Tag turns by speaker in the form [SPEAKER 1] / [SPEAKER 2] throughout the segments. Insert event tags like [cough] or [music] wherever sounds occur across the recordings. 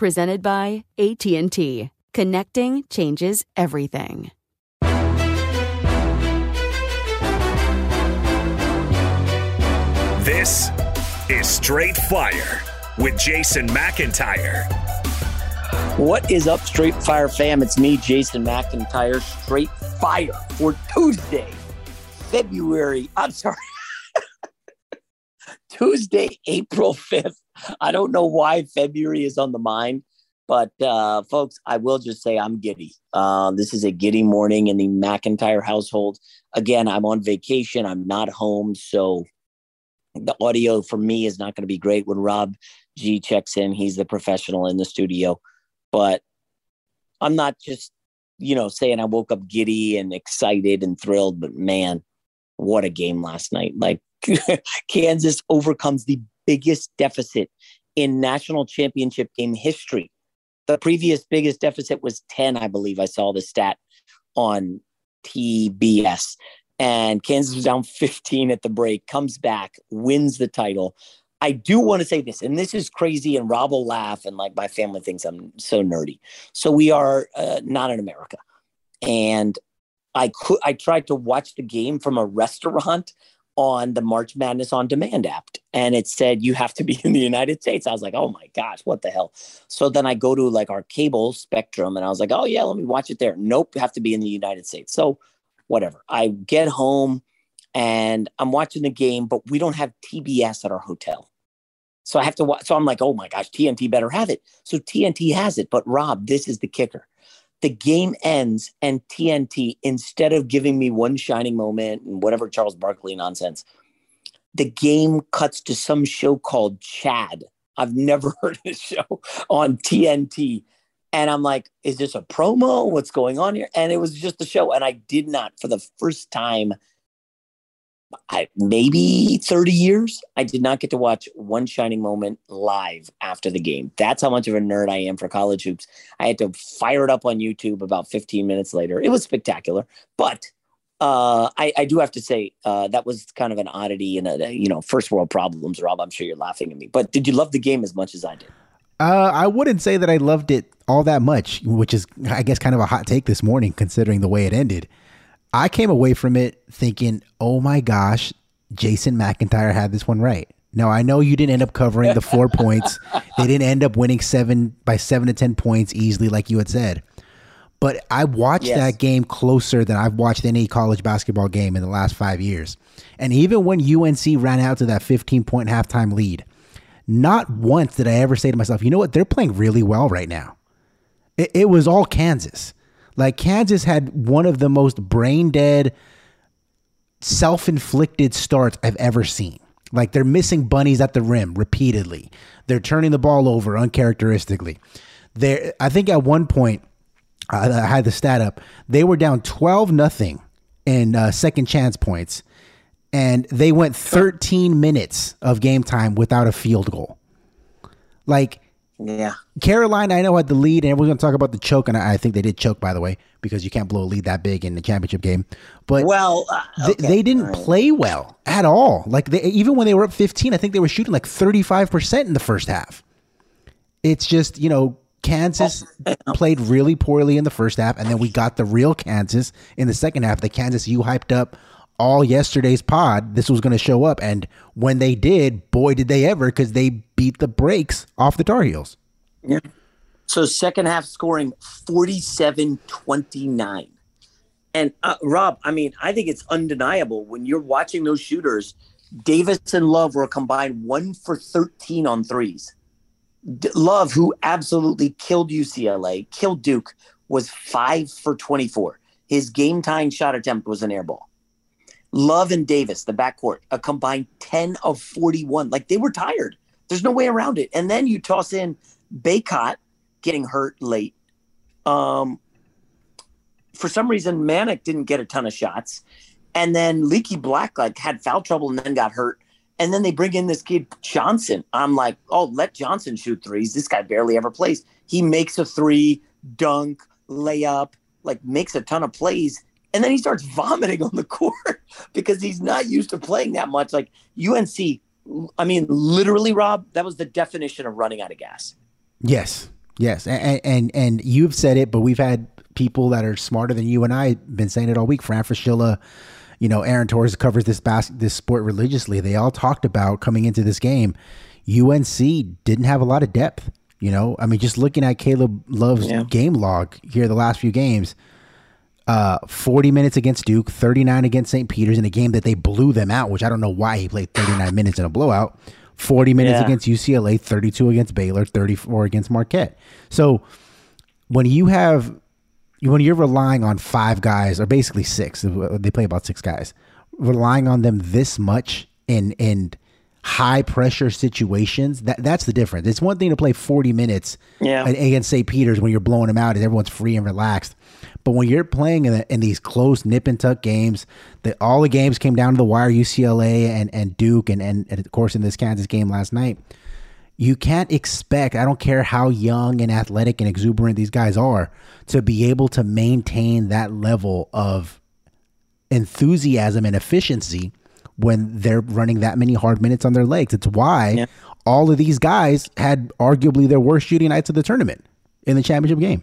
[SPEAKER 1] Presented by AT&T. Connecting changes everything.
[SPEAKER 2] This is Straight Fire with Jason McIntyre.
[SPEAKER 3] What is up, Straight Fire fam? It's me, Jason McIntyre, Straight Fire for Tuesday, February. I'm sorry. [laughs] Tuesday, April 5th. [laughs] I don't know why February is on the mind, but uh, folks, I will just say I'm giddy. Uh, this is a giddy morning in the McIntyre household. Again, I'm on vacation. I'm not home. So the audio for me is not going to be great when Rob G checks in. He's the professional in the studio. But I'm not just, you know, saying I woke up giddy and excited and thrilled, but man, what a game last night. Like [laughs] Kansas overcomes the biggest deficit in national championship game history. The previous biggest deficit was 10, I believe. I saw the stat on TBS and Kansas was down 15 at the break, comes back, wins the title. I do want to say this, and this is crazy, and Rob will laugh, and like my family thinks I'm so nerdy. So we are uh, not in America, and I could I tried to watch the game from a restaurant on the March Madness on Demand app, and it said you have to be in the United States. I was like, oh my gosh, what the hell? So then I go to like our cable Spectrum, and I was like, oh yeah, let me watch it there. Nope, you have to be in the United States. So whatever. I get home and I'm watching the game, but we don't have TBS at our hotel. So I have to watch. So I'm like, oh my gosh, TNT better have it. So TNT has it. But Rob, this is the kicker. The game ends and TNT, instead of giving me one shining moment and whatever Charles Barkley nonsense, the game cuts to some show called Chad. I've never [laughs] heard of this show on TNT. And I'm like, is this a promo? What's going on here? And it was just a show. And I did not, for the first time, I, maybe 30 years, I did not get to watch one shining moment live after the game. That's how much of a nerd I am for college hoops. I had to fire it up on YouTube about 15 minutes later. It was spectacular. But uh, I, I, do have to say uh, that was kind of an oddity and a, you know first world problems, Rob. I'm sure you're laughing at me, but did you love the game as much as I did?
[SPEAKER 4] Uh, I wouldn't say that I loved it all that much, which is, I guess, kind of a hot take this morning, considering the way it ended. I came away from it thinking, oh my gosh, Jason McIntyre had this one right. Now I know you didn't end up covering the four points. [laughs] They didn't end up winning seven by seven to ten points easily, like you had said. But I watched
[SPEAKER 3] Yes.
[SPEAKER 4] that game closer than I've watched any college basketball game in the last five years. And even when UNC ran out to that 15 point halftime lead, not once did I ever say to myself, you know what, they're playing really well right now. It, it was all Kansas. Like Kansas had one of the most brain dead, self inflicted starts I've ever seen. Like they're missing bunnies at the rim repeatedly. They're turning the ball over uncharacteristically. There, I think at one point, I, I had the stat up. They were down twelve nothing in uh, second chance points, and they went thirteen minutes of game time without a field goal. Like
[SPEAKER 3] Yeah.
[SPEAKER 4] Carolina, I know had the lead, and we're going to talk about the choke, and I think they did choke, by the way, because you can't blow a lead that big in the championship game. But
[SPEAKER 3] Well, uh, okay.
[SPEAKER 4] they didn't
[SPEAKER 3] All right.
[SPEAKER 4] play well at all. Like they, even when they were up 15, I think they were shooting like 35 percent in the first half. It's just you know Kansas played really poorly in the first half, and then we got the real Kansas in the second half. The Kansas you hyped up all yesterday's pod. This was going to show up, and when they did, boy, did they ever! Because they beat the brakes off the Tar Heels. Yeah.
[SPEAKER 3] So second half scoring 47-29. And uh, Rob, I mean, I think it's undeniable when you're watching those shooters. Davis and Love were combined one for 13 on threes. D- Love, who absolutely killed UCLA, killed Duke, was five for 24. His game tying shot attempt was an air ball. Love and Davis, the backcourt, a combined 10 of 41. Like they were tired. There's no way around it. And then you toss in Bacot getting hurt late. Um, for some reason, Manek didn't get a ton of shots. And then Leaky Black like had foul trouble and then got hurt. And then they bring in this kid Johnson. I'm like, oh, let Johnson shoot threes. This guy barely ever plays. He makes a three, dunk, layup, like makes a ton of plays. And then he starts vomiting on the [laughs] court because he's not used to playing that much. Like UNC, I mean, literally, Rob, that was the definition of running out of gas.
[SPEAKER 4] Yes, yes, and, and and you've said it, but we've had people that are smarter than you and I been saying it all week. Fran Fraschilla, you know, Aaron Torres covers this bas- this sport religiously. They all talked about coming into this game. UNC didn't have a lot of depth. You know, I mean, just looking at Caleb Love's
[SPEAKER 3] Yeah.
[SPEAKER 4] game log here the last few games. Uh, 40 minutes against Duke, 39 against St. Peter's in a game that they blew them out, which I don't know why he played 39 minutes in a blowout. 40 minutes
[SPEAKER 3] Yeah.
[SPEAKER 4] against UCLA, 32 against Baylor, 34 against Marquette. So when you have when you're relying on five guys or basically six, they play about six guys, relying on them this much in in high pressure situations, that that's the difference. It's one thing to play 40 minutes
[SPEAKER 3] Yeah.
[SPEAKER 4] against St. Peter's when you're blowing them out and everyone's free and relaxed. But when you're playing in, the, in these close nip and tuck games, that all the games came down to the wire, UCLA and, and Duke, and, and, and of course in this Kansas game last night, you can't expect, I don't care how young and athletic and exuberant these guys are, to be able to maintain that level of enthusiasm and efficiency when they're running that many hard minutes on their legs. It's why
[SPEAKER 3] Yeah.
[SPEAKER 4] all of these guys had arguably their worst shooting nights of the tournament in the championship game.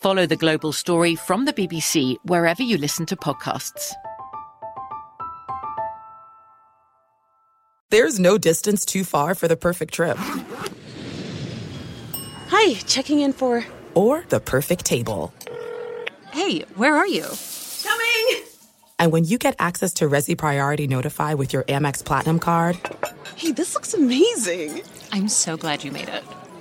[SPEAKER 5] Follow the global story from the BBC wherever you listen to podcasts.
[SPEAKER 6] There's no distance too far for the perfect trip.
[SPEAKER 7] Hi, checking in for.
[SPEAKER 6] Or the perfect table.
[SPEAKER 7] Hey, where are you?
[SPEAKER 8] Coming!
[SPEAKER 6] And when you get access to Resy Priority Notify with your Amex Platinum card.
[SPEAKER 7] Hey, this looks amazing! I'm so glad you made it.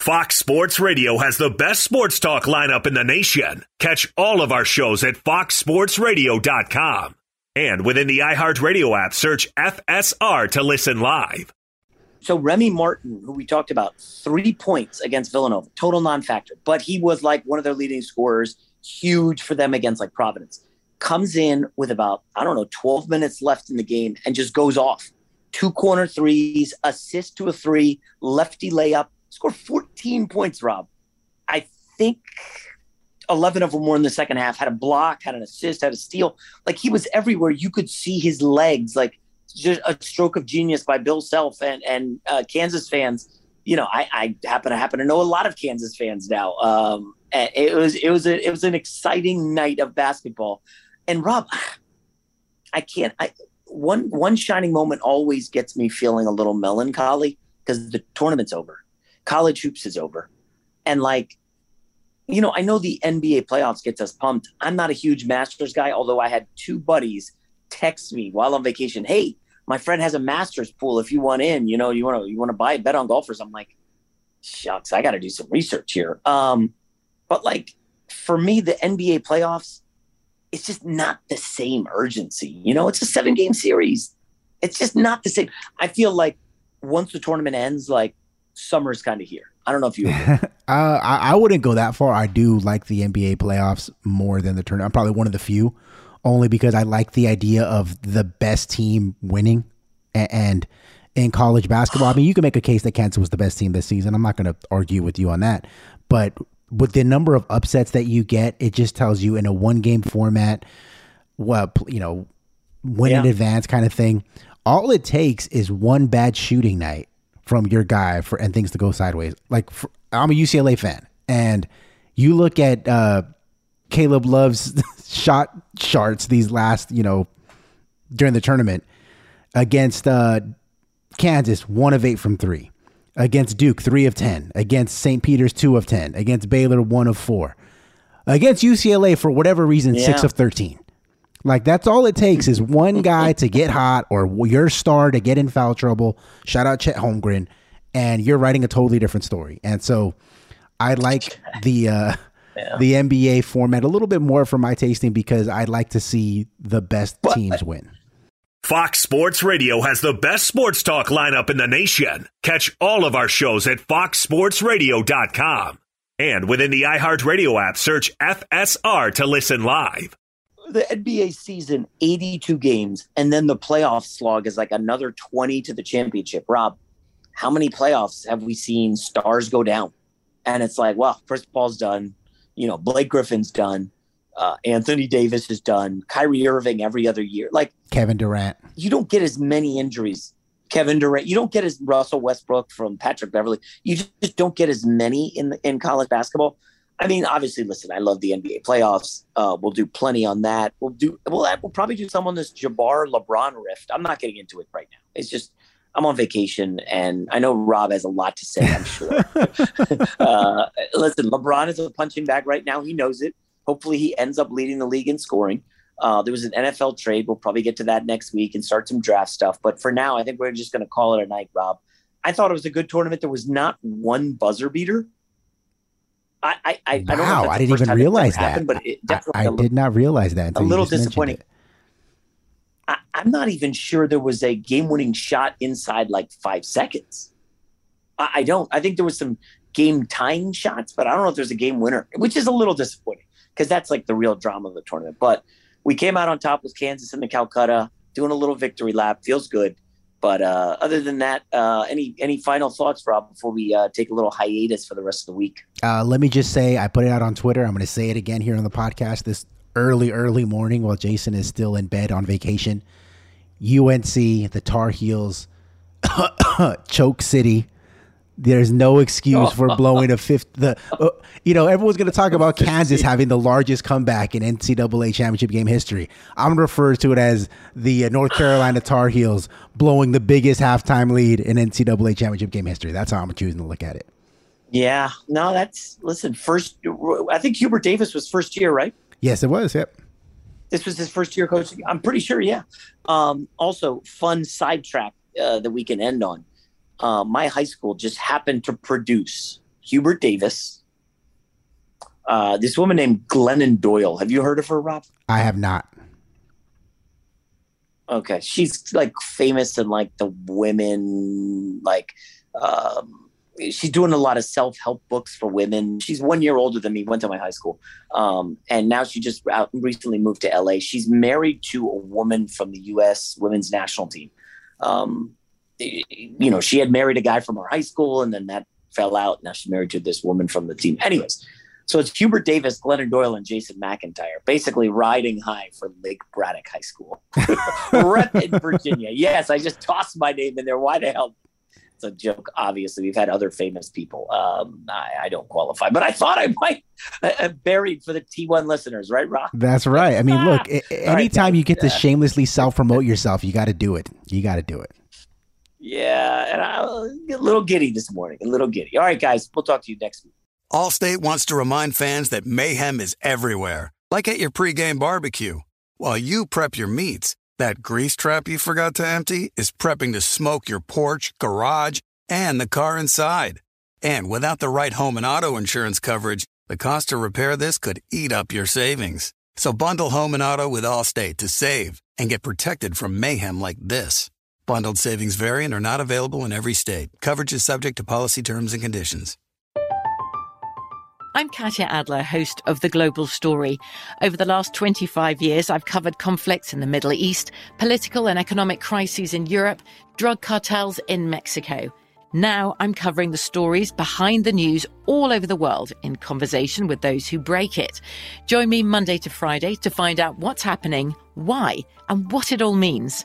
[SPEAKER 2] Fox Sports Radio has the best sports talk lineup in the nation. Catch all of our shows at foxsportsradio.com. And within the iHeartRadio app, search FSR to listen live.
[SPEAKER 3] So Remy Martin, who we talked about, three points against Villanova, total non-factor, but he was like one of their leading scorers, huge for them against like Providence. Comes in with about I don't know 12 minutes left in the game and just goes off. Two corner threes, assist to a three, lefty layup, scored 14 points. Rob, I think 11 of them were in the second half. Had a block, had an assist, had a steal. Like he was everywhere. You could see his legs. Like just a stroke of genius by Bill Self and and uh, Kansas fans. You know, I, I happen to happen to know a lot of Kansas fans now. Um, it was it was a, it was an exciting night of basketball. And Rob, I can't. I one one shining moment always gets me feeling a little melancholy because the tournament's over, college hoops is over, and like you know, I know the NBA playoffs gets us pumped. I'm not a huge Masters guy, although I had two buddies text me while on vacation. Hey, my friend has a Masters pool. If you want in, you know, you want to you want to buy a bet on golfers. I'm like, shucks, I got to do some research here. Um, but like for me, the NBA playoffs, it's just not the same urgency. You know, it's a seven game series. It's just not the same. I feel like once the tournament ends, like summer's kind of here. I don't know if you. [laughs]
[SPEAKER 4] uh, I, I wouldn't go that far. I do like the NBA playoffs more than the tournament. I'm probably one of the few, only because I like the idea of the best team winning. And, and in college basketball, I mean, you can make a case that Kansas was the best team this season. I'm not going to argue with you on that, but with the number of upsets that you get, it just tells you in a one game format, well, you know, win yeah. in advance kind of thing. All it takes is one bad shooting night from your guy for and things to go sideways. Like for, I'm a UCLA fan, and you look at uh, Caleb Love's [laughs] shot charts these last, you know, during the tournament against uh, Kansas, one of eight from three. Against Duke, three of ten. Against St. Peter's, two of ten. Against Baylor, one of four. Against UCLA, for whatever reason, yeah. six of thirteen. Like that's all it takes is one guy to get hot or your star to get in foul trouble. Shout out Chet Holmgren, and you're writing a totally different story. And so, I like the uh, yeah. the NBA format a little bit more for my tasting because I'd like to see the best but, teams win.
[SPEAKER 2] Fox Sports Radio has the best sports talk lineup in the nation. Catch all of our shows at foxsportsradio.com. And within the iHeartRadio app, search FSR to listen live
[SPEAKER 3] the NBA season, 82 games, and then the playoff slog is like another 20 to the championship. Rob, how many playoffs have we seen stars go down? And it's like, well, Chris Paul's done. You know, Blake Griffin's done. Uh, Anthony Davis is done. Kyrie Irving every other year. Like
[SPEAKER 4] Kevin Durant.
[SPEAKER 3] You don't get as many injuries. Kevin Durant. You don't get as Russell Westbrook from Patrick Beverley. You just don't get as many in in college basketball. I mean, obviously, listen, I love the NBA playoffs. Uh, we'll do plenty on that. We'll do, we'll, we'll probably do some on this Jabbar LeBron rift. I'm not getting into it right now. It's just, I'm on vacation and I know Rob has a lot to say, I'm sure. [laughs] [laughs] uh, listen, LeBron is a punching bag right now. He knows it. Hopefully, he ends up leading the league in scoring. Uh, there was an NFL trade. We'll probably get to that next week and start some draft stuff. But for now, I think we're just going to call it a night, Rob. I thought it was a good tournament. There was not one buzzer beater. I I, I,
[SPEAKER 4] wow,
[SPEAKER 3] I don't know.
[SPEAKER 4] I didn't even realize that.
[SPEAKER 3] Happened, but it definitely
[SPEAKER 4] I, I did not realize that.
[SPEAKER 3] A little disappointing. I, I'm not even sure there was a game-winning shot inside like five seconds. I, I don't. I think there was some game-tying shots, but I don't know if there's a game winner, which is a little disappointing because that's like the real drama of the tournament. But we came out on top with Kansas and the Calcutta, doing a little victory lap. Feels good. But uh, other than that, uh, any any final thoughts, Rob, before we uh, take a little hiatus for the rest of the week?
[SPEAKER 4] Uh, let me just say, I put it out on Twitter. I'm going to say it again here on the podcast this early, early morning while Jason is still in bed on vacation. UNC, the Tar Heels, [coughs] Choke City. There's no excuse for [laughs] blowing a fifth. The uh, you know everyone's going to talk about Kansas having the largest comeback in NCAA championship game history. I'm going to refer to it as the uh, North Carolina Tar Heels blowing the biggest halftime lead in NCAA championship game history. That's how I'm choosing to look at it.
[SPEAKER 3] Yeah, no, that's listen. First, I think Hubert Davis was first year, right?
[SPEAKER 4] Yes, it was. Yep.
[SPEAKER 3] This was his first year coaching. I'm pretty sure. Yeah. Um, also, fun sidetrack uh, that we can end on uh, my high school just happened to produce Hubert Davis. Uh, this woman named Glennon Doyle. Have you heard of her, Rob?
[SPEAKER 4] I have not.
[SPEAKER 3] Okay, she's like famous in like the women, like um, she's doing a lot of self help books for women. She's one year older than me. Went to my high school, um, and now she just out, recently moved to LA. She's married to a woman from the U.S. women's national team. Um, you know, she had married a guy from her high school and then that fell out. Now she's married to this woman from the team. Anyways, so it's Hubert Davis, Glennon Doyle, and Jason McIntyre basically riding high for Lake Braddock High School. [laughs] In Virginia. Yes, I just tossed my name in there. Why the hell? It's a joke. Obviously, we've had other famous people. Um, I, I, don't qualify, but I thought I might buried for the T1 listeners, right, Rob?
[SPEAKER 4] That's right. I mean, look, [laughs] anytime right, you get to shamelessly self promote yourself, you got to do it. You got to do it.
[SPEAKER 3] Yeah, and I get a little giddy this morning, a little giddy. All right, guys, we'll talk to you next week.
[SPEAKER 9] Allstate wants to remind fans that mayhem is everywhere, like at your pregame barbecue. While you prep your meats, that grease trap you forgot to empty is prepping to smoke your porch, garage, and the car inside. And without the right home and auto insurance coverage, the cost to repair this could eat up your savings. So bundle home and auto with Allstate to save and get protected from mayhem like this. Bundled savings vary and are not available in every state. Coverage is subject to policy terms and conditions.
[SPEAKER 5] I'm Katya Adler, host of The Global Story. Over the last 25 years, I've covered conflicts in the Middle East, political and economic crises in Europe, drug cartels in Mexico. Now I'm covering the stories behind the news all over the world in conversation with those who break it. Join me Monday to Friday to find out what's happening, why, and what it all means.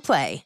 [SPEAKER 10] Play.